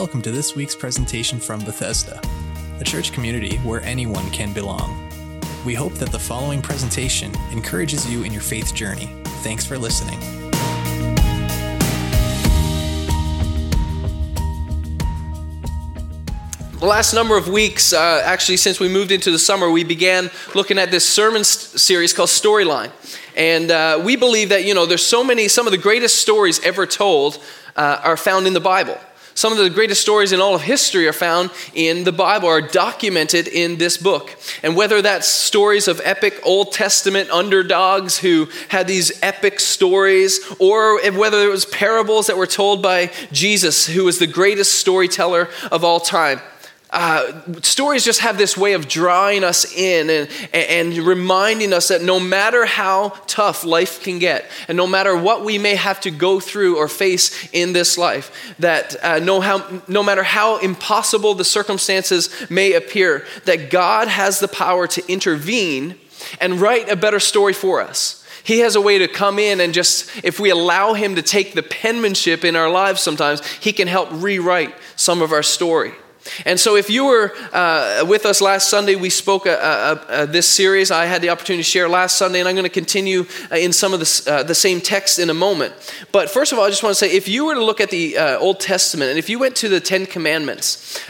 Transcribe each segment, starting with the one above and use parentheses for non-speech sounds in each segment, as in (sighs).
Welcome to this week's presentation from Bethesda, a church community where anyone can belong. We hope that the following presentation encourages you in your faith journey. Thanks for listening. The last number of weeks, uh, actually, since we moved into the summer, we began looking at this sermon series called Storyline. And uh, we believe that, you know, there's so many, some of the greatest stories ever told uh, are found in the Bible. Some of the greatest stories in all of history are found in the Bible, are documented in this book. And whether that's stories of epic Old Testament underdogs who had these epic stories, or whether it was parables that were told by Jesus, who was the greatest storyteller of all time uh, stories just have this way of drawing us in and, and reminding us that no matter how tough life can get, and no matter what we may have to go through or face in this life, that uh, no, how, no matter how impossible the circumstances may appear, that God has the power to intervene and write a better story for us. He has a way to come in and just, if we allow Him to take the penmanship in our lives sometimes, He can help rewrite some of our story. And so, if you were uh, with us last Sunday, we spoke uh, uh, uh, this series. I had the opportunity to share last Sunday, and I'm going to continue uh, in some of the, uh, the same text in a moment. But first of all, I just want to say if you were to look at the Old Testament, and if you went to the Ten Commandments,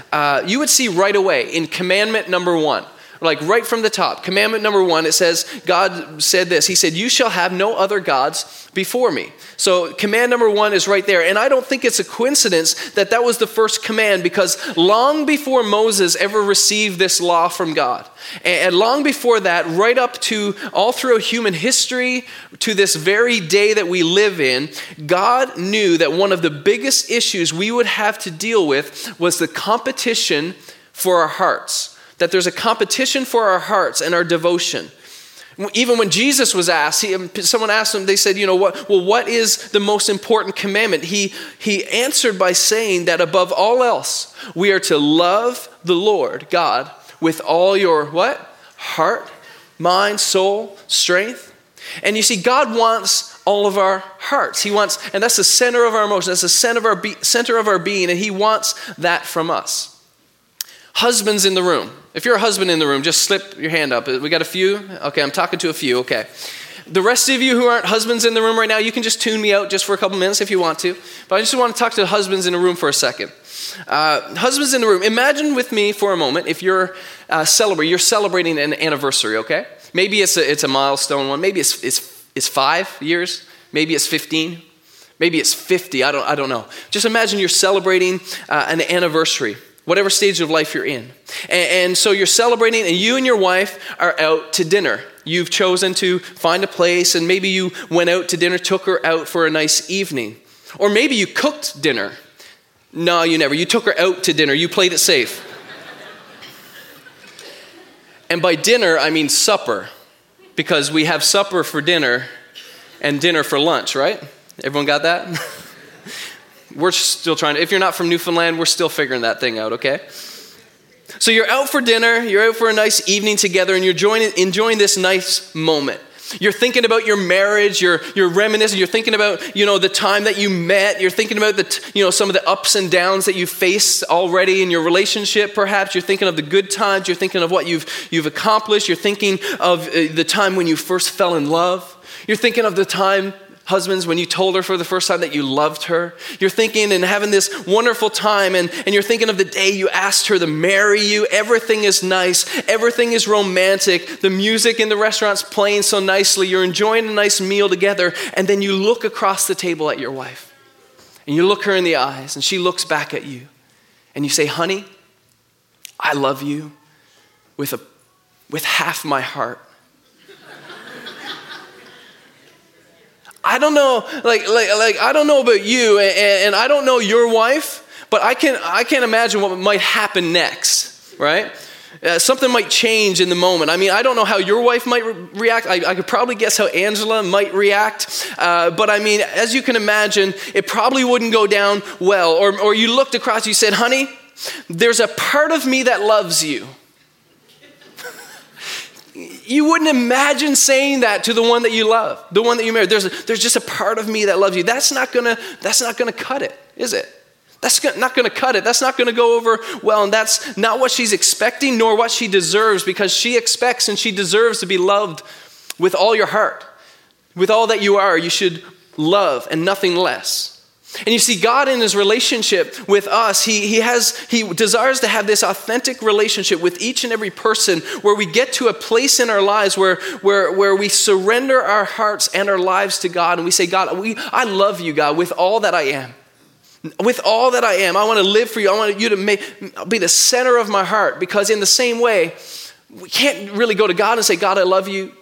you would see right away in commandment number one, like right from the top, commandment number one, it says, God said this. He said, You shall have no other gods before me. So, command number one is right there. And I don't think it's a coincidence that that was the first command because long before Moses ever received this law from God, and long before that, right up to all through human history, to this very day that we live in, God knew that one of the biggest issues we would have to deal with was the competition for our hearts that there's a competition for our hearts and our devotion. Even when Jesus was asked, he, someone asked him, they said, you know, what, well, what is the most important commandment? He, he answered by saying that above all else, we are to love the Lord God with all your what? Heart, mind, soul, strength. And you see, God wants all of our hearts. He wants, and that's the center of our emotions, that's the center of our, be, center of our being, and He wants that from us. Husbands in the room. If you're a husband in the room, just slip your hand up. We got a few? Okay, I'm talking to a few. Okay. The rest of you who aren't husbands in the room right now, you can just tune me out just for a couple minutes if you want to. But I just want to talk to the husbands in the room for a second. Uh, husbands in the room, imagine with me for a moment if you're uh, celebrating, you're celebrating an anniversary, okay? Maybe it's a, it's a milestone one. Maybe it's, it's, it's five years. Maybe it's 15. Maybe it's 50. I don't, I don't know. Just imagine you're celebrating uh, an anniversary whatever stage of life you're in. And, and, so you're celebrating, and you and your wife are out to dinner. You've chosen to find a place, and maybe you went out to dinner, took her out for a nice evening. Or maybe you cooked dinner. No, you never. You took her out to dinner, you played it safe. and by dinner, I mean supper, because we have supper for dinner and dinner for lunch, right? Everyone got that? (laughs) We're still trying to, if you're not from Newfoundland, we're still figuring that thing out, okay? So you're out for dinner, you're out for a nice evening together, and you're enjoying, enjoying this nice moment. You're thinking about your marriage, you're, you're reminiscing, you're thinking about, you know, the time that you met, you're thinking about the, you know, some of the ups and downs that you faced already in your relationship, perhaps. You're thinking of the good times, you're thinking of what you've, you've accomplished, you're thinking of uh, the time when you first fell in love. You're thinking of the time Husbands, when you told her for the first time that you loved her, you're thinking and having this wonderful time, and, and you're thinking of the day you asked her to marry you. Everything is nice, everything is romantic. The music in the restaurant's playing so nicely. You're enjoying a nice meal together, and then you look across the table at your wife, and you look her in the eyes, and she looks back at you, and you say, Honey, I love you with, a, with half my heart. I don't know, like, like, like I don't know about you, and, and I don't know your wife, but I can I can't imagine what might happen next, right? Uh, something might change in the moment. I mean, I don't know how your wife might re- react. I, I, could probably guess how Angela might react. Uh, but I mean, as you can imagine, it probably wouldn't go down well. Or, or you looked across, you said, honey, there's a part of me that loves you you wouldn't imagine saying that to the one that you love, the one that you married. There's, a, there's just a part of me that loves you. That's not gonna, that's not gonna cut it, is it? That's not to cut it. That's not to go over well. And that's not what she's expecting, nor what she deserves, because she expects and she deserves to be loved with all your heart. With all that you are, you should love and nothing less. And you see, God in his relationship with us, he, he, has, he desires to have this authentic relationship with each and every person where we get to a place in our lives where, where, where we surrender our hearts and our lives to God and we say, God, we, I love you, God, with all that I am. With all that I am, I want to live for you. I want you to make, be the center of my heart because, in the same way, we can't really go to God and say, God, I love you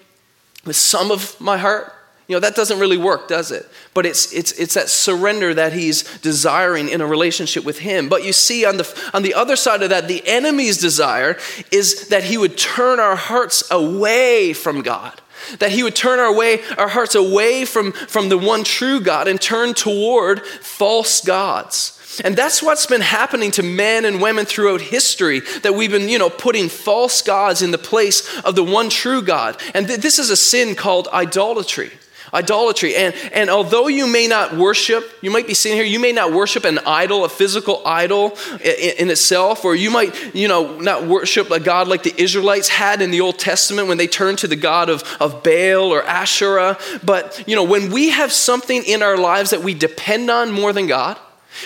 with some of my heart. You know, that doesn't really work, does it? But it's, it's, it's that surrender that he's desiring in a relationship with him. But you see, on the, on the other side of that, the enemy's desire is that he would turn our hearts away from God that he would turn our way our hearts away from, from the one true god and turn toward false gods and that's what's been happening to men and women throughout history that we've been you know putting false gods in the place of the one true god and th- this is a sin called idolatry Idolatry. And, and although you may not worship, you might be sitting here, you may not worship an idol, a physical idol in, in, itself, or you might, you know, not worship a God like the Israelites had in the Old Testament when they turned to the God of, of Baal or Asherah. But, you know, when we have something in our lives that we depend on more than God,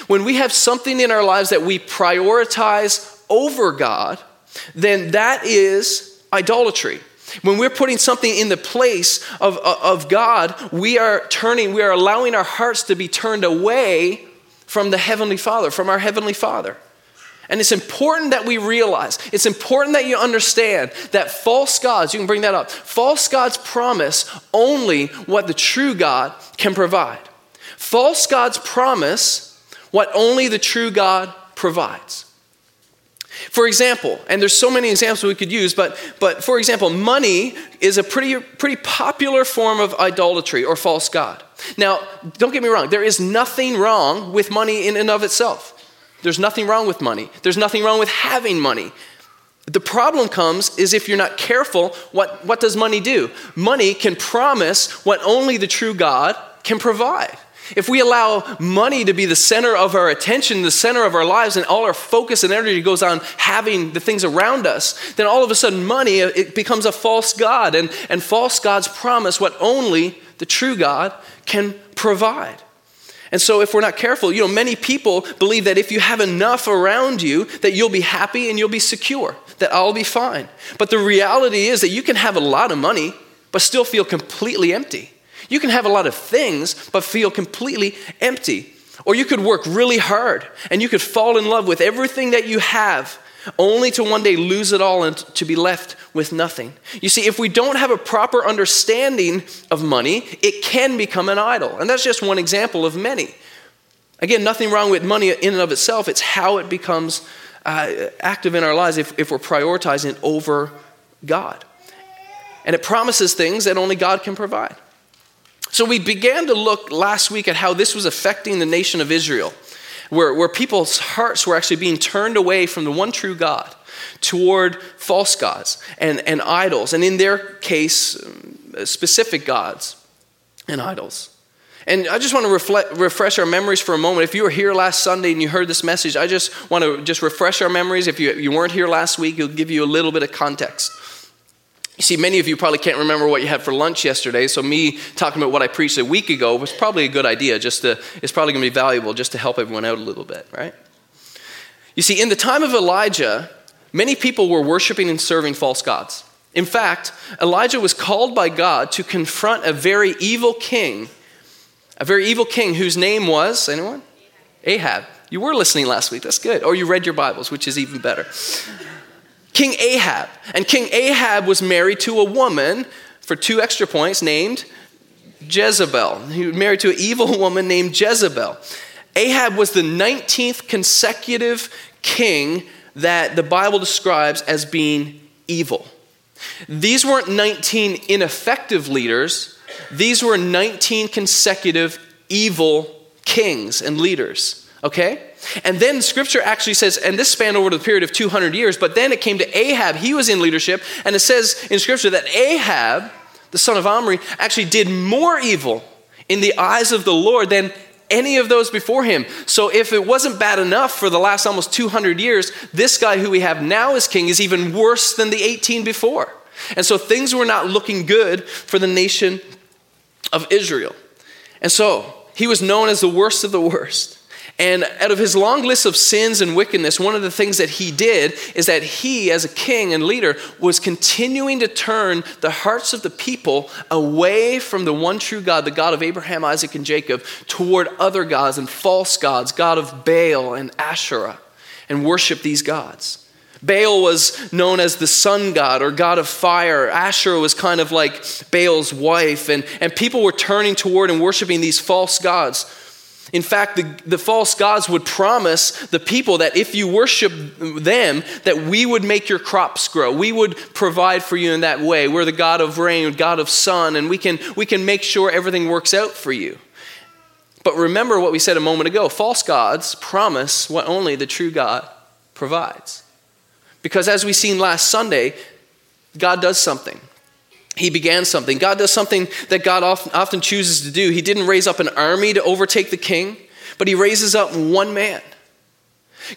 when we have something in our lives that we prioritize over God, then that is idolatry. When we're putting something in the place of, of God, we are turning, we are allowing our hearts to be turned away from the Heavenly Father, from our Heavenly Father. And it's important that we realize, it's important that you understand that false gods, you can bring that up, false gods promise only what the true God can provide. False gods promise what only the true God provides. For example, and there's so many examples we could use, but, but for example, money is a pretty, pretty popular form of idolatry or false god. Now, don't get me wrong, there is nothing wrong with money in and of itself. There's nothing wrong with money. There's nothing wrong with having money. The problem comes is if you're not careful, what, what does money do? Money can promise what only the true God can provide. If we allow money to be the center of our attention, the center of our lives, and all our focus and energy goes on having the things around us, then all of a sudden money uh, it becomes a false god, and, and false gods promise what only the true God can provide. And so if we're not careful, you know, many people believe that if you have enough around you, that you'll be happy and you'll be secure, that I'll be fine. But the reality is that you can have a lot of money, but still feel completely empty. You can have a lot of things, but feel completely empty. Or you could work really hard and you could fall in love with everything that you have, only to one day lose it all and to be left with nothing. You see, if we don't have a proper understanding of money, it can become an idol. And that's just one example of many. Again, nothing wrong with money in and of itself, it's how it becomes uh, active in our lives if, if we're prioritizing it over God. And it promises things that only God can provide. So we began to look last week at how this was affecting the nation of Israel, where, where people's hearts were actually being turned away from the one true God toward false gods and, and idols, and in their case, um, specific gods and idols. And I just want to reflect, refresh our memories for a moment. If you were here last Sunday and you heard this message, I just want to just refresh our memories. If you, you weren't here last week, it'll give you a little bit of context. You see, many of you probably can't remember what you had for lunch yesterday, so me talking about what I preached a week ago was probably a good idea. Just to, it's probably going to be valuable just to help everyone out a little bit, right? You see, in the time of Elijah, many people were worshiping and serving false gods. In fact, Elijah was called by God to confront a very evil king, a very evil king whose name was, anyone? Ahab. You were listening last week, that's good. Or you read your Bibles, which is even better. King Ahab. And King Ahab was married to a woman, for two extra points, named Jezebel. He was married to an evil (laughs) woman named Jezebel. Ahab was the 19th consecutive king that the Bible describes as being evil. These weren't 19 ineffective leaders, these were 19 consecutive evil kings and leaders. Okay? And then scripture actually says, and this spanned over the period of 200 years, but then it came to Ahab. He was in leadership, and it says in scripture that Ahab, the son of Omri, actually did more evil in the eyes of the Lord than any of those before him. So if it wasn't bad enough for the last almost 200 years, this guy who we have now as king is even worse than the 18 before. And so things were not looking good for the nation of Israel. And so he was known as the worst of the worst. And out of his long list of sins and wickedness, one of the things that he did is that he, as a king and leader, was continuing to turn the hearts of the people away from the one true God, the God of Abraham, Isaac, and Jacob, toward other gods and false gods, God of Baal and Asherah, and worship these gods. Baal was known as the sun god or god of fire. Asherah was kind of like Baal's wife. And, and people were turning toward and worshiping these false gods. In fact, the, the false gods would promise the people that if you worship them, that we would make your crops grow. We would provide for you in that way. We're the God of rain, God of sun, and we can, we can make sure everything works out for you. But remember what we said a moment ago false gods promise what only the true God provides. Because as we seen last Sunday, God does something. He began something. God does something that God often chooses to do. He didn't raise up an army to overtake the king, but he raises up one man.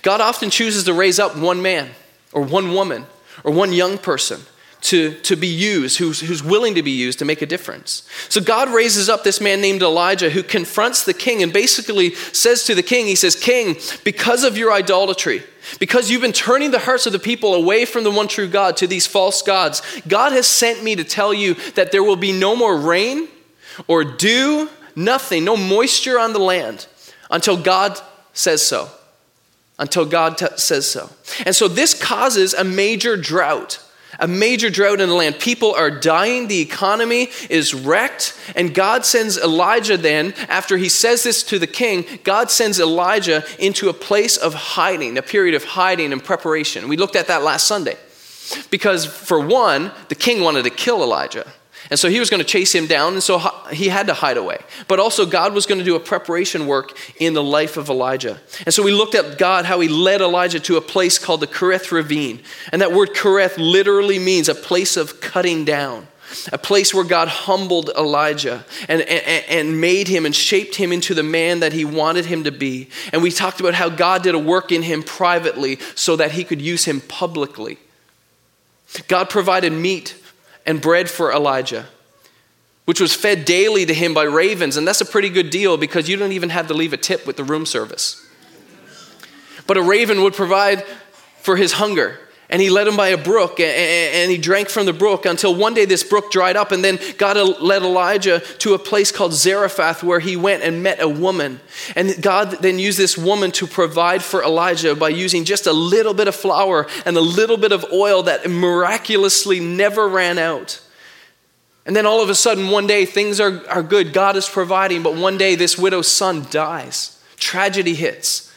God often chooses to raise up one man or one woman or one young person to, to be used, who's, who's willing to be used to make a difference. So God raises up this man named Elijah who confronts the king and basically says to the king, He says, King, because of your idolatry, because you've been turning the hearts of the people away from the one true God to these false gods, God has sent me to tell you that there will be no more rain or dew, nothing, no moisture on the land until God says so. Until God t- says so. And so this causes a major drought a major drought in the land. People are dying. The economy is wrecked. And God sends Elijah then, after he says this to the king, God sends Elijah into a place of hiding, a period of hiding and preparation. We looked at that last Sunday. Because, for one, the king wanted to kill Elijah. And so he was going to chase him down, and so he had to hide away. But also, God was going to do a preparation work in the life of Elijah. And so we looked at God, how he led Elijah to a place called the Kerith Ravine. And that word Kerith literally means a place of cutting down, a place where God humbled Elijah and, and, and made him and shaped him into the man that he wanted him to be. And we talked about how God did a work in him privately so that he could use him publicly. God provided meat and bread for Elijah, which was fed daily to him by ravens. And that's a pretty good deal because you don't even have to leave a tip with the room service. But a raven would provide for his hunger. And he led him by a brook, and he drank from the brook until one day this brook dried up. And then God led Elijah to a place called Zarephath, where he went and met a woman. And God then used this woman to provide for Elijah by using just a little bit of flour and a little bit of oil that miraculously never ran out. And then all of a sudden, one day, things are, are good. God is providing, but one day, this widow's son dies. Tragedy hits.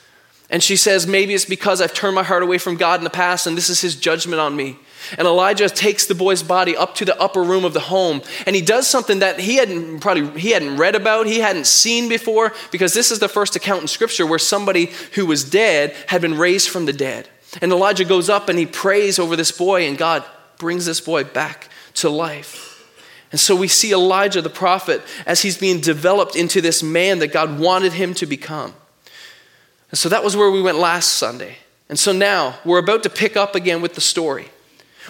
And she says, Maybe it's because I've turned my heart away from God in the past and this is his judgment on me. And Elijah takes the boy's body up to the upper room of the home and he does something that he hadn't probably he hadn't read about, he hadn't seen before because this is the first account in scripture where somebody who was dead had been raised from the dead. And Elijah goes up and he prays over this boy and God brings this boy back to life. And so we see Elijah the prophet as he's being developed into this man that God wanted him to become. And so that was where we went last Sunday. And so now we're about to pick up again with the story.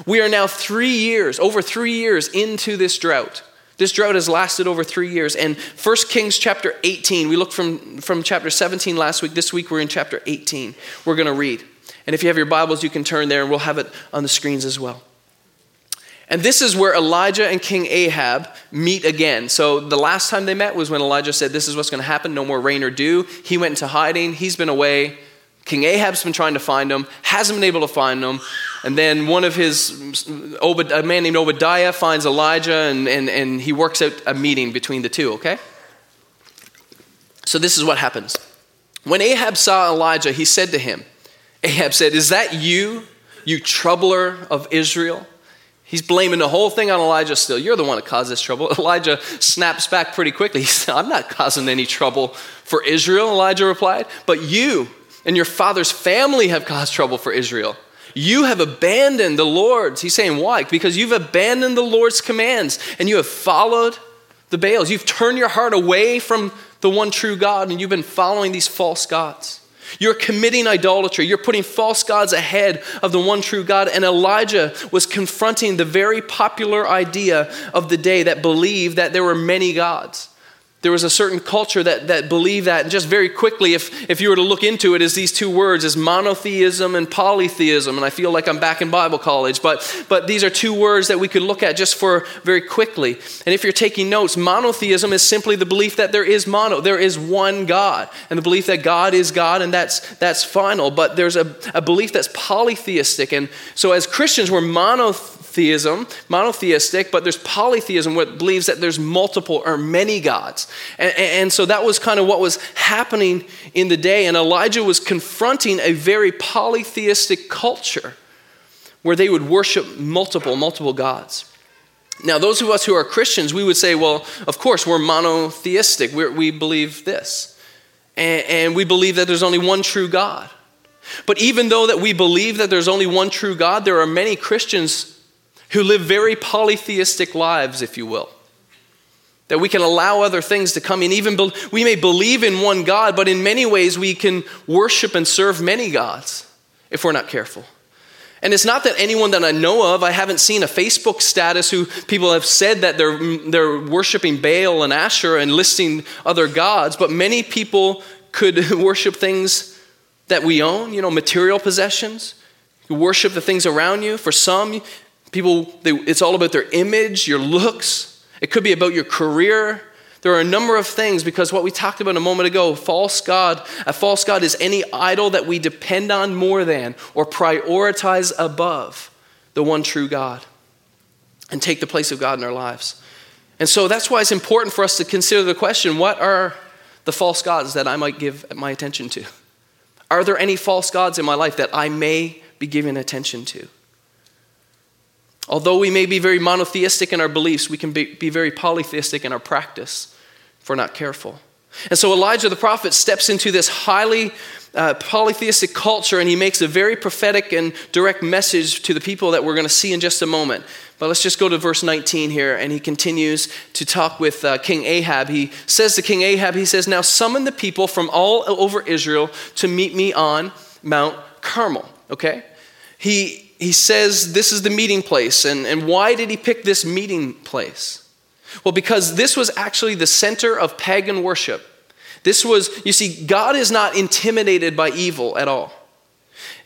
We are now three years, over three years into this drought. This drought has lasted over three years. And 1 Kings chapter 18, we looked from, from chapter 17 last week. This week we're in chapter 18. We're going to read. And if you have your Bibles, you can turn there and we'll have it on the screens as well. And this is where Elijah and King Ahab meet again. So the last time they met was when Elijah said, This is what's going to happen no more rain or dew. He went into hiding, he's been away. King Ahab's been trying to find him, hasn't been able to find him. And then one of his, a man named Obadiah finds Elijah and, and, and he works out a meeting between the two, okay? So this is what happens. When Ahab saw Elijah, he said to him, Ahab said, Is that you, you troubler of Israel? He's blaming the whole thing on Elijah still. You're the one that caused this trouble. (laughs) Elijah snaps back pretty quickly. (laughs) He said, I'm not causing any trouble for Israel, Elijah replied, but you and your father's family have caused trouble for Israel. You have abandoned the Lord's. He's saying, why? Because you've abandoned the Lord's commands and you have followed the Baals. You've turned your heart away from the one true God and you've been following these false gods. You're committing idolatry. You're putting false gods ahead of the one true God. And Elijah was confronting the very popular idea of the day that believed that there were many gods. There was a certain culture that, that believed that. And just very quickly, if, if you were to look into it, is these two words is monotheism and polytheism. And I feel like I'm back in Bible college, but, but these are two words that we could look at just for very quickly. And if you're taking notes, monotheism is simply the belief that there is mono, there is one God, and the belief that God is God, and that's that's final. But there's a, a belief that's polytheistic. And so as Christians, we're monotheistic theism, monotheistic, but there's polytheism, what believes that there's multiple or many gods. And, and, so that was kind of what was happening in the day. And Elijah was confronting a very polytheistic culture where they would worship multiple, multiple gods. Now, those of us who are Christians, we would say, well, of course, we're monotheistic. We're, we believe this. And, and we believe that there's only one true God. But even though that we believe that there's only one true God, there are many Christians who live very polytheistic lives, if you will. That we can allow other things to come in. Even be, we may believe in one God, but in many ways we can worship and serve many gods if we're not careful. And it's not that anyone that I know of, I haven't seen a Facebook status who people have said that they're, they're worshiping Baal and Asher and listing other gods, but many people could (laughs) worship things that we own, you know, material possessions. You worship the things around you. For some, People, they, it's all about their image, your looks. It could be about your career. There are a number of things because what we talked about a moment ago, false God, a false God is any idol that we depend on more than or prioritize above the one true God and take the place of God in our lives. And so that's why it's important for us to consider the question what are the false gods that I might give my attention to? Are there any false gods in my life that I may be giving attention to? Although we may be very monotheistic in our beliefs, we can be, be very polytheistic in our practice if we're not careful. And so Elijah the prophet steps into this highly uh, polytheistic culture and he makes a very prophetic and direct message to the people that we're going to see in just a moment. But let's just go to verse 19 here, and he continues to talk with uh, King Ahab. He says to King Ahab, he says, Now summon the people from all over Israel to meet me on Mount Carmel. Okay? He he says this is the meeting place. And, and why did he pick this meeting place? Well, because this was actually the center of pagan worship. This was, you see, God is not intimidated by evil at all.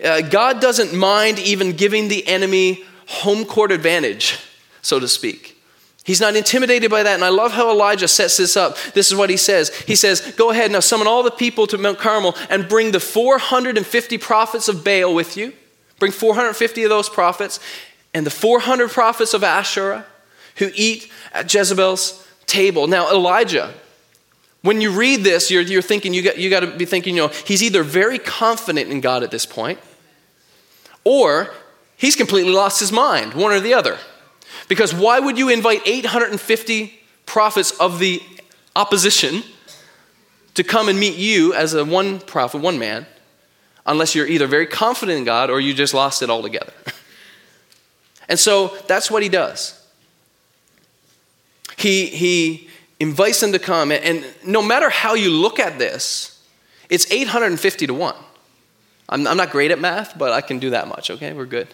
Uh, God doesn't mind even giving the enemy home court advantage, so to speak. He's not intimidated by that. And I love how Elijah sets this up. This is what he says. He says, Go ahead, now summon all the people to Mount Carmel and bring the 450 prophets of Baal with you Bring 450 of those prophets and the 400 prophets of Asherah who eat at Jezebel's table. Now, Elijah, when you read this, you're, you're thinking, you got, you got to be thinking, you know, he's either very confident in God at this point, or he's completely lost his mind, one or the other. Because why would you invite 850 prophets of the opposition to come and meet you as a one prophet, one man, unless you're either very confident in God or you just lost it altogether. (laughs) and so that's what he does. He, he invites them to come, and no matter how you look at this, it's 850 to 1. I'm, I'm not great at math, but I can do that much, okay? We're good.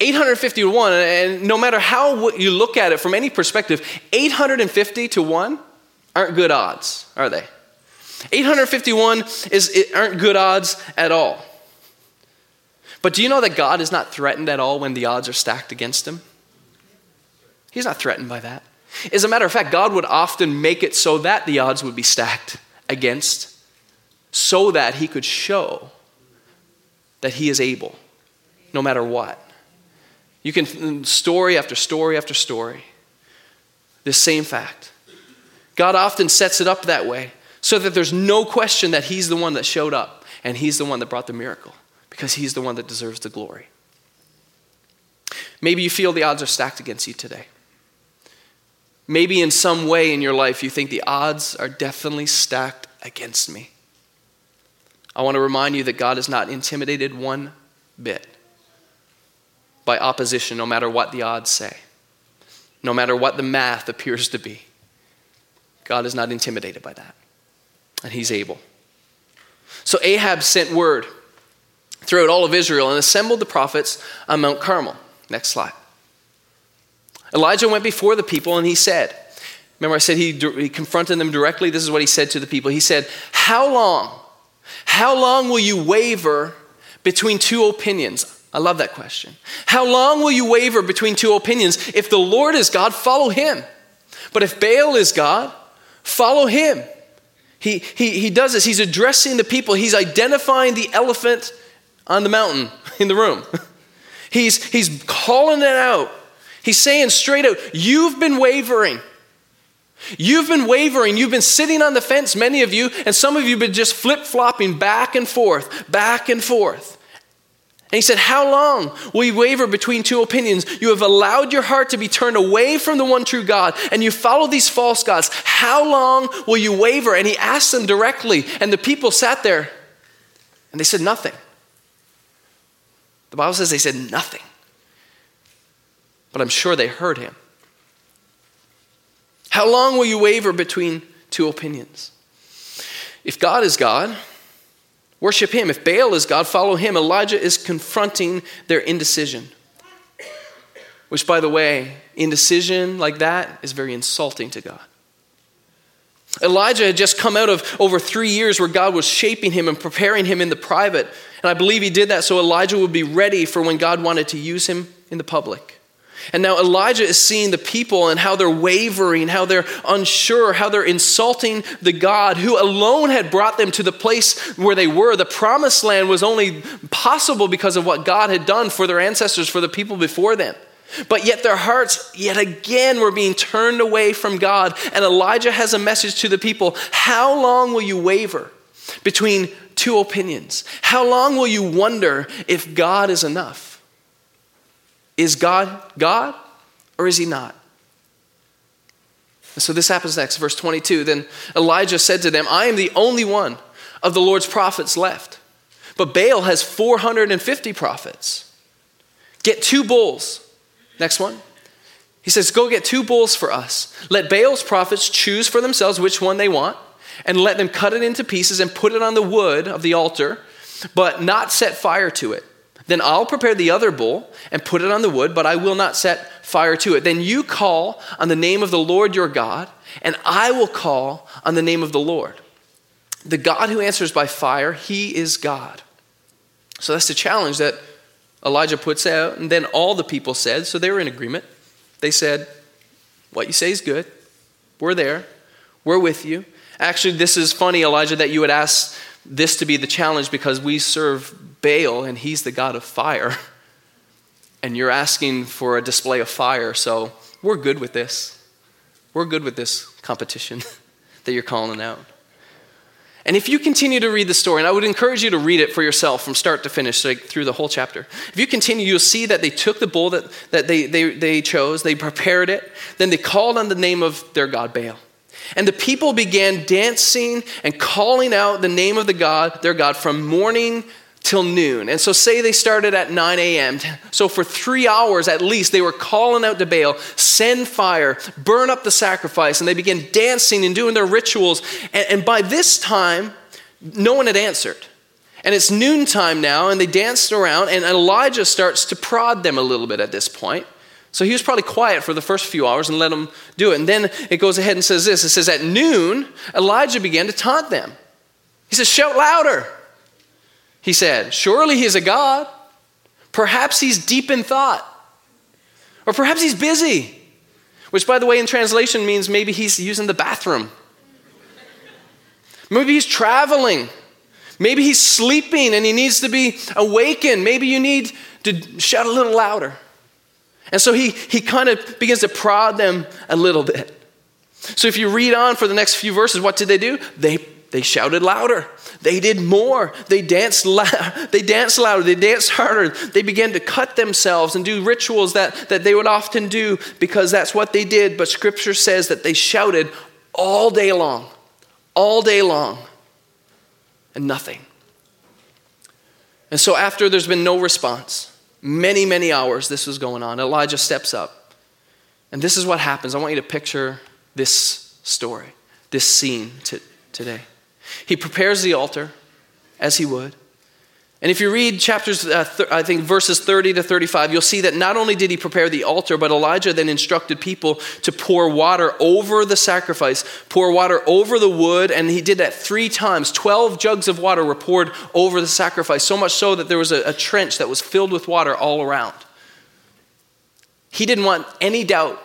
850 to 1, and no matter how you look at it from any perspective, 850 to 1 aren't good odds, are they? 851 is, it aren't good odds at all. But do you know that God is not threatened at all when the odds are stacked against him? He's not threatened by that. As a matter of fact, God would often make it so that the odds would be stacked against, so that he could show that he is able, no matter what. You can, mm, story after story after story, this same fact. God often sets it up that way so that there's no question that he's the one that showed up and he's the one that brought the miracle because he's the one that deserves the glory. Maybe you feel the odds are stacked against you today. Maybe in some way in your life you think the odds are definitely stacked against me. I want to remind you that God is not intimidated one bit by opposition, no matter what the odds say, no matter what the math appears to be. God is not intimidated by that. And he's able. So Ahab sent word throughout all of Israel and assembled the prophets on Mount Carmel. Next slide. Elijah went before the people and he said, Remember, I said he, he confronted them directly. This is what he said to the people. He said, How long? How long will you waver between two opinions? I love that question. How long will you waver between two opinions? If the Lord is God, follow him. But if Baal is God, follow him. He, he, he does this. He's addressing the people, he's identifying the elephant on the mountain (laughs) in the room. (laughs) He's, he's calling it out. He's saying straight out, You've been wavering. You've been wavering. You've been sitting on the fence, many of you, and some of you have been just flip flopping back and forth, back and forth. And he said, How long will you waver between two opinions? You have allowed your heart to be turned away from the one true God, and you follow these false gods. How long will you waver? And he asked them directly, and the people sat there and they said nothing. The Bible says they said nothing. But I'm sure they heard him. How long will you waver between two opinions? If God is God, Worship him. If Baal is God, follow him. Elijah is confronting their indecision. Which, by the way, indecision like that is very insulting to God. Elijah had just come out of over three years where God was shaping him and preparing him in the private. And I believe he did that so Elijah would be ready for when God wanted to use him in the public. And now Elijah is seeing the people and how they're wavering, how they're unsure, how they're insulting the God who alone had brought them to the place where they were. The promised land was only possible because of what God had done for their ancestors, for the people before them. But yet their hearts, yet again, were being turned away from God. And Elijah has a message to the people How long will you waver between two opinions? How long will you wonder if God is enough? Is God God or is he not? And so this happens next, verse 22. Then Elijah said to them, I am the only one of the Lord's prophets left, but Baal has 450 prophets. Get two bulls. Next one. He says, Go get two bulls for us. Let Baal's prophets choose for themselves which one they want, and let them cut it into pieces and put it on the wood of the altar, but not set fire to it. Then I'll prepare the other bull and put it on the wood, but I will not set fire to it. Then you call on the name of the Lord your God, and I will call on the name of the Lord. The God who answers by fire, he is God. So that's the challenge that Elijah puts out. And then all the people said, so they were in agreement. They said, What you say is good. We're there. We're with you. Actually, this is funny, Elijah, that you would ask this to be the challenge because we serve Baal and he's the god of fire. And you're asking for a display of fire, so we're good with this. We're good with this competition (laughs) that you're calling out. And if you continue to read the story, and I would encourage you to read it for yourself from start to finish, like through the whole chapter. If you continue, you'll see that they took the bull that, that they, they, they chose, they prepared it, then they called on the name of their god Baal. And the people began dancing and calling out the name of the God, their God, from morning till noon. And so, say they started at 9 a.m. So, for three hours at least, they were calling out to Baal, send fire, burn up the sacrifice. And they began dancing and doing their rituals. And, and by this time, no one had answered. And it's noontime now, and they danced around, and Elijah starts to prod them a little bit at this point. So he was probably quiet for the first few hours and let them do it. And then it goes ahead and says this it says, At noon, Elijah began to taunt them. He says, Shout louder. He said, Surely he's a God. Perhaps he's deep in thought. Or perhaps he's busy. Which, by the way, in translation means maybe he's using the bathroom. Maybe he's traveling. Maybe he's sleeping and he needs to be awakened. Maybe you need to shout a little louder. And so he, he kind of begins to prod them a little bit. So if you read on for the next few verses, what did they do? They, they shouted louder. They did more. They danced, loud, (laughs) they danced louder. They danced harder. They began to cut themselves and do rituals that, that they would often do because that's what they did. But scripture says that they shouted all day long, all day long, and nothing. And so after there's been no response, many, many hours this was going on, Elijah steps up. And this is what happens. I want you to picture this story, this scene today. He prepares the altar as he would. And if you read chapters, uh, th- I think verses 30 to 35, you'll see that not only did he prepare the altar, but Elijah then instructed people to pour water over the sacrifice, pour water over the wood, and he did that three times. 12 jugs of water were poured over the sacrifice, so much so that there was a, a trench that was filled with water all around. He didn't want any doubt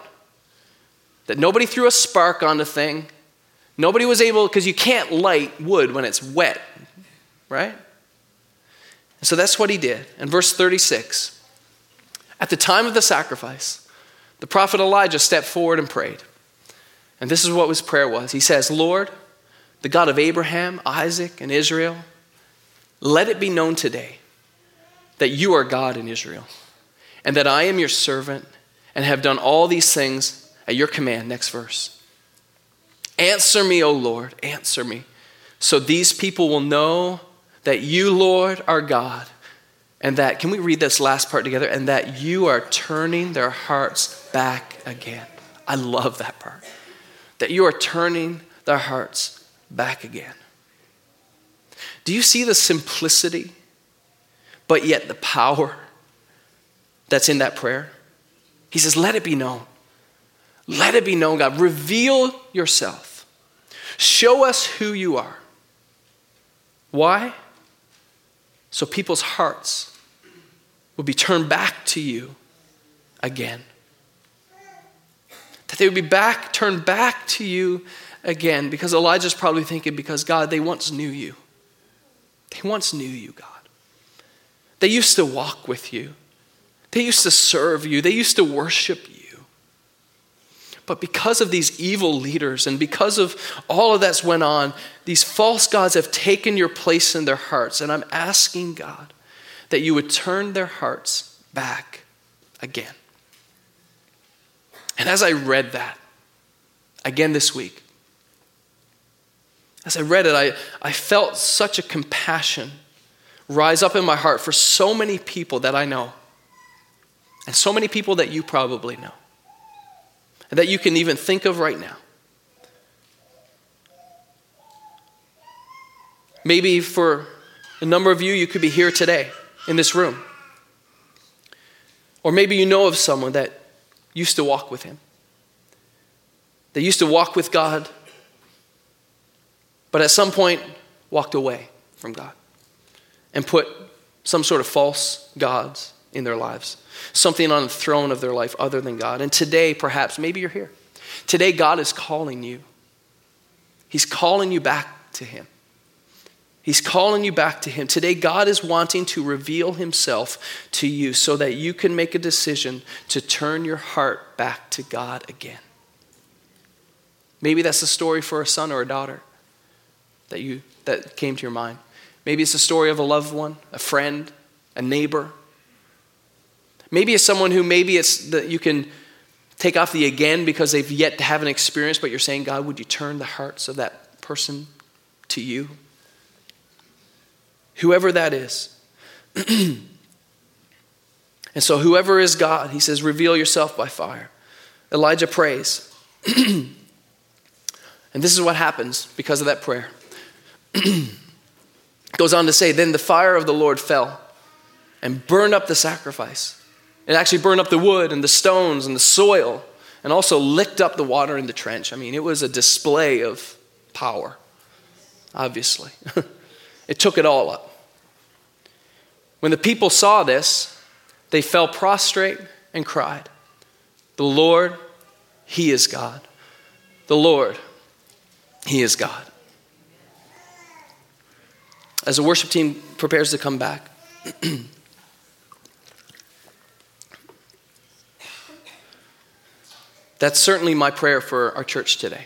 that nobody threw a spark on the thing. Nobody was able, because you can't light wood when it's wet, right? So that's what he did. In verse 36, at the time of the sacrifice, the prophet Elijah stepped forward and prayed. And this is what his prayer was. He says, Lord, the God of Abraham, Isaac, and Israel, let it be known today that you are God in Israel, and that I am your servant and have done all these things at your command. Next verse. Answer me, O Lord, answer me, so these people will know that you, Lord, are God, and that, can we read this last part together? And that you are turning their hearts back again. I love that part. That you are turning their hearts back again. Do you see the simplicity, but yet the power that's in that prayer? He says, Let it be known. Let it be known, God. Reveal yourself. Show us who you are. Why? so people's hearts would be turned back to you again. That they would be back, turned back to you again. Because Elijah's probably thinking, because God, they once knew you. They once knew you, God. They used to walk with you. They used to serve you. They used to worship you. But because of these evil leaders and because of all of that's went on, these false gods have taken your place in their hearts. And I'm asking God that you would turn their hearts back again. And as I read that again this week, as I read it, I, I felt such a compassion rise up in my heart for so many people that I know, and so many people that you probably know that you can even think of right now. Maybe for a number of you, you could be here today in this room. Or maybe you know of someone that used to walk with Him. They used to walk with God, but at some point walked away from God and put some sort of false gods in their lives, something on the throne of their life other than God. And today, perhaps, maybe you're here. Today, God is calling you. He's calling you back to Him. He's calling you back to Him. Today, God is wanting to reveal Himself to you so that you can make a decision to turn your heart back to God again. Maybe that's a story for a son or a daughter that, you, that came to your mind. Maybe it's a story of a loved one, a friend, a neighbor, Maybe it's someone who maybe it's that you can take off the again because they've yet to have an experience, but you're saying, God, would you turn the hearts of that person to you? Whoever that is. (clears throat) and so, whoever is God, he says, reveal yourself by fire. Elijah prays. (clears throat) and this is what happens because of that prayer. (clears throat) Goes on to say, Then the fire of the Lord fell and burned up the sacrifice it actually burned up the wood and the stones and the soil and also licked up the water in the trench. I mean, it was a display of power, obviously. (laughs) it took it all up. When the people saw this, they fell prostrate and cried, The Lord, He is God. The Lord, He is God. As the worship team prepares to come back, (clears throat) That's certainly my prayer for our church today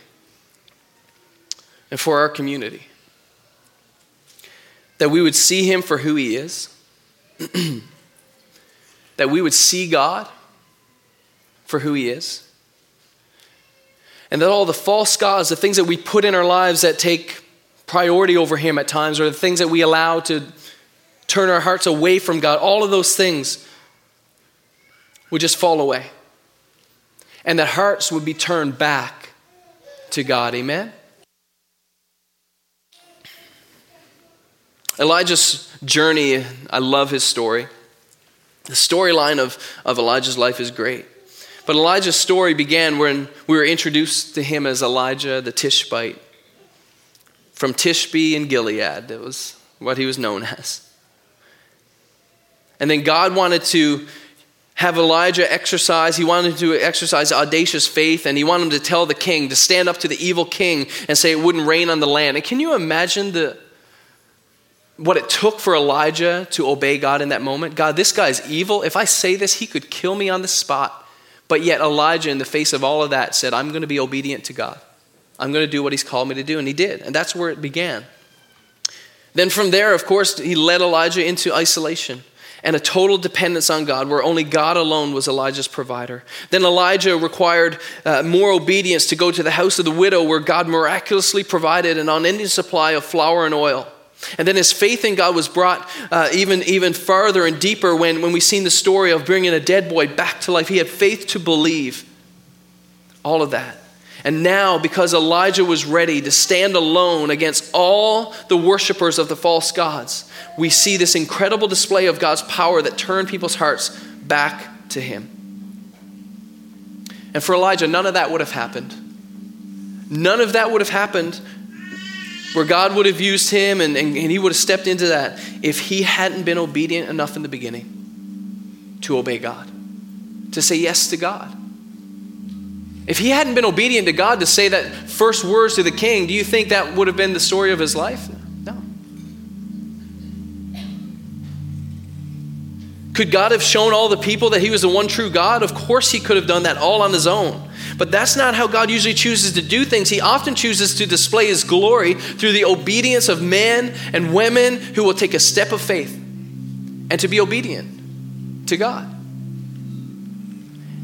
and for our community. That we would see him for who he is, (clears throat) that we would see God for who he is, and that all the false gods, the things that we put in our lives that take priority over him at times, or the things that we allow to turn our hearts away from God, all of those things would just fall away and that hearts would be turned back to God. Amen? Elijah's journey, I love his story. The storyline of, of Elijah's life is great. But Elijah's story began when we were introduced to him as Elijah the Tishbite from Tishbe in Gilead. That was what he was known (laughs) as. And then God wanted to have Elijah exercise. He wanted to exercise audacious faith, and he wanted him to tell the king to stand up to the evil king and say it wouldn't rain on the land. And can you imagine the what it took for Elijah to obey God in that moment? God, this guy's evil. If I say this, he could kill me on the spot. But yet Elijah, in the face of all of that, said, I'm going to be obedient to God. I'm going to do what he's called me to do. And he did. And that's where it began. Then from there, of course, he led Elijah into isolation and a total dependence on God, where only God alone was Elijah's provider. Then Elijah required uh, more obedience to go to the house of the widow, where God miraculously provided an unending supply of flour and oil. And then his faith in God was brought uh, even, even farther and deeper when, when we seen the story of bringing a dead boy back to life. He had faith to believe all of that. And now, because Elijah was ready to stand alone against all the worshippers of the false gods, we see this incredible display of God's power that turned people's hearts back to Him. And for Elijah, none of that would have happened. None of that would have happened where God would have used him and, and, and he would have stepped into that if he hadn't been obedient enough in the beginning to obey God, to say yes to God. If he hadn't been obedient to God to say that first words to the king, do you think that would have been the story of his life? No. Could God have shown all the people that he was the one true God? Of course, he could have done that all on his own. But that's not how God usually chooses to do things. He often chooses to display his glory through the obedience of men and women who will take a step of faith and to be obedient to God.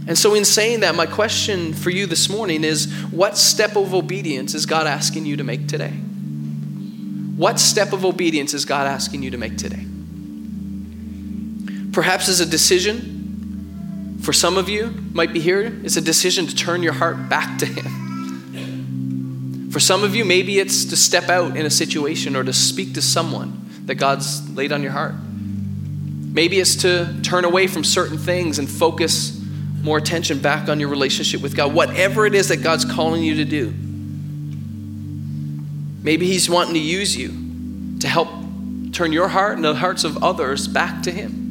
And so, in saying that, my question for you this morning is what step of obedience is God asking you to make today? What step of obedience is God asking you to make today? Perhaps as a decision for some of you might be here, it's a decision to turn your heart back to Him. For some of you, maybe it's to step out in a situation or to speak to someone that God's laid on your heart. Maybe it's to turn away from certain things and focus more attention back on your relationship with God, whatever it is that God's calling you to do. Maybe He's wanting to use you to help turn your heart and the hearts of others back to Him.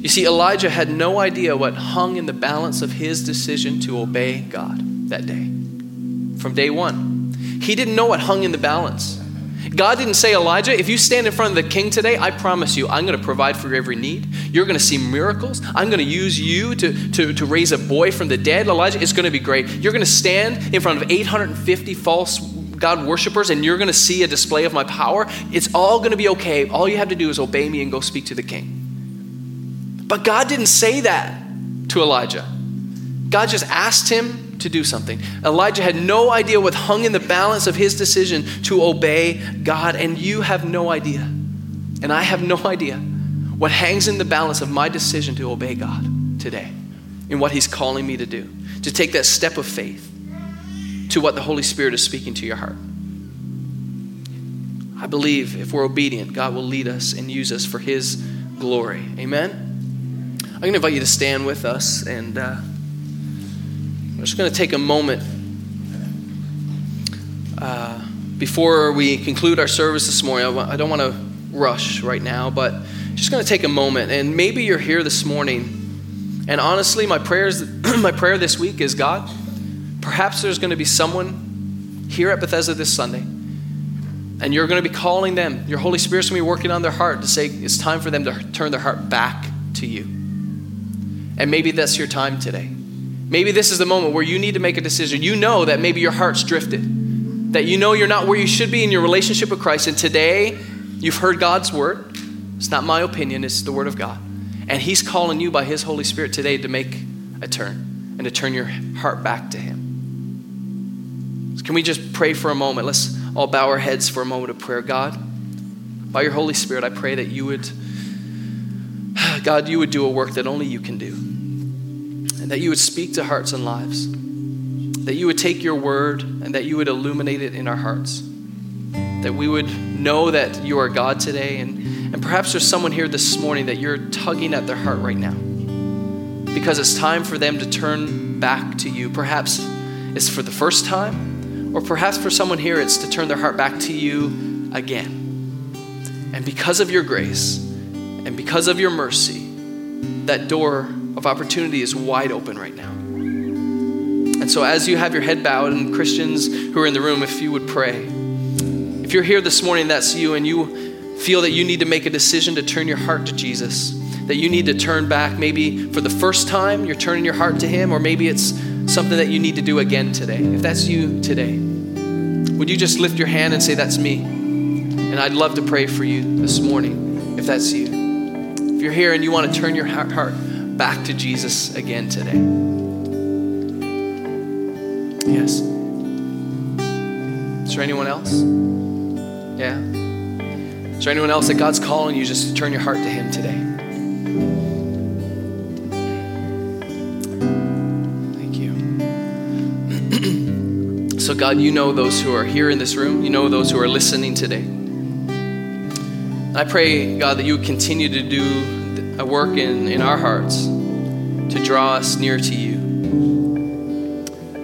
You see, Elijah had no idea what hung in the balance of his decision to obey God that day. From day one, he didn't know what hung in the balance. God didn't say, Elijah, if you stand in front of the king today, I promise you, I'm going to provide for every need. You're going to see miracles. I'm going to use you to, to, to raise a boy from the dead. Elijah, it's going to be great. You're going to stand in front of 850 false God worshippers and you're going to see a display of my power. It's all going to be okay. All you have to do is obey me and go speak to the king. But God didn't say that to Elijah. God just asked him to do something. Elijah had no idea what hung in the balance of his decision to obey God, and you have no idea. And I have no idea what hangs in the balance of my decision to obey God today in what he's calling me to do, to take that step of faith to what the Holy Spirit is speaking to your heart. I believe if we're obedient, God will lead us and use us for his glory. Amen. I'm going to invite you to stand with us and. Uh, I'm just going to take a moment uh, before we conclude our service this morning. I don't want to rush right now, but just going to take a moment. And maybe you're here this morning, and honestly, my prayers, (clears throat) my prayer this week is God. Perhaps there's going to be someone here at Bethesda this Sunday, and you're going to be calling them. Your Holy Spirit's going to be working on their heart to say it's time for them to turn their heart back to you. And maybe that's your time today. Maybe this is the moment where you need to make a decision. You know that maybe your heart's drifted, that you know you're not where you should be in your relationship with Christ. And today, you've heard God's word. It's not my opinion, it's the word of God. And He's calling you by His Holy Spirit today to make a turn and to turn your heart back to Him. So can we just pray for a moment? Let's all bow our heads for a moment of prayer. God, by your Holy Spirit, I pray that you would, (sighs) God, you would do a work that only you can do and that you would speak to hearts and lives, that you would take your word and that you would illuminate it in our hearts. that we would know that you are God today. And, and perhaps there's someone here this morning that you're tugging at their heart right now because it's time for them to turn back to you. Perhaps it's for the first time, or perhaps for someone here, it's to turn their heart back to you again. And because of your grace and because of your mercy, that door of opportunity is wide open right now. And so, as you have your head bowed, and Christians who are in the room, if you would pray, if you're here this morning, that's you, and you feel that you need to make a decision to turn your heart to Jesus, that you need to turn back, maybe for the first time, you're turning your heart to Him, or maybe it's something that you need to do again today. If that's you today, would you just lift your hand and say, That's me? And I'd love to pray for you this morning if that's you. If you're here and you want to turn your heart back to Jesus again today. Yes. Is there anyone else? Yeah. Is there anyone else that God's calling you just to turn your heart to Him today? Thank you. (clears throat) so, God, you know those who are here in this room, you know those who are listening today. I pray, God, that you continue to do a work in, in our hearts to draw us near to you.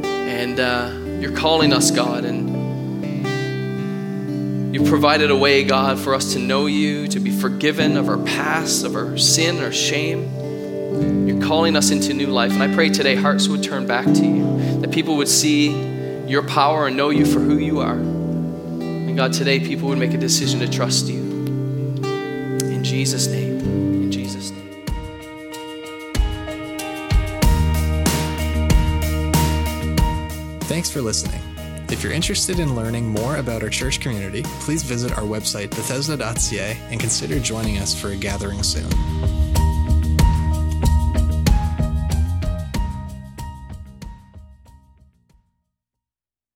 And uh, you're calling us, God, and you've provided a way, God, for us to know you, to be forgiven of our past, of our sin, our shame. You're calling us into new life. And I pray today hearts would turn back to you, that people would see your power and know you for who you are. And God, today people would make a decision to trust you. In Jesus' name. Thanks for listening. If you're interested in learning more about our church community, please visit our website, bethesda.ca, and consider joining us for a gathering soon.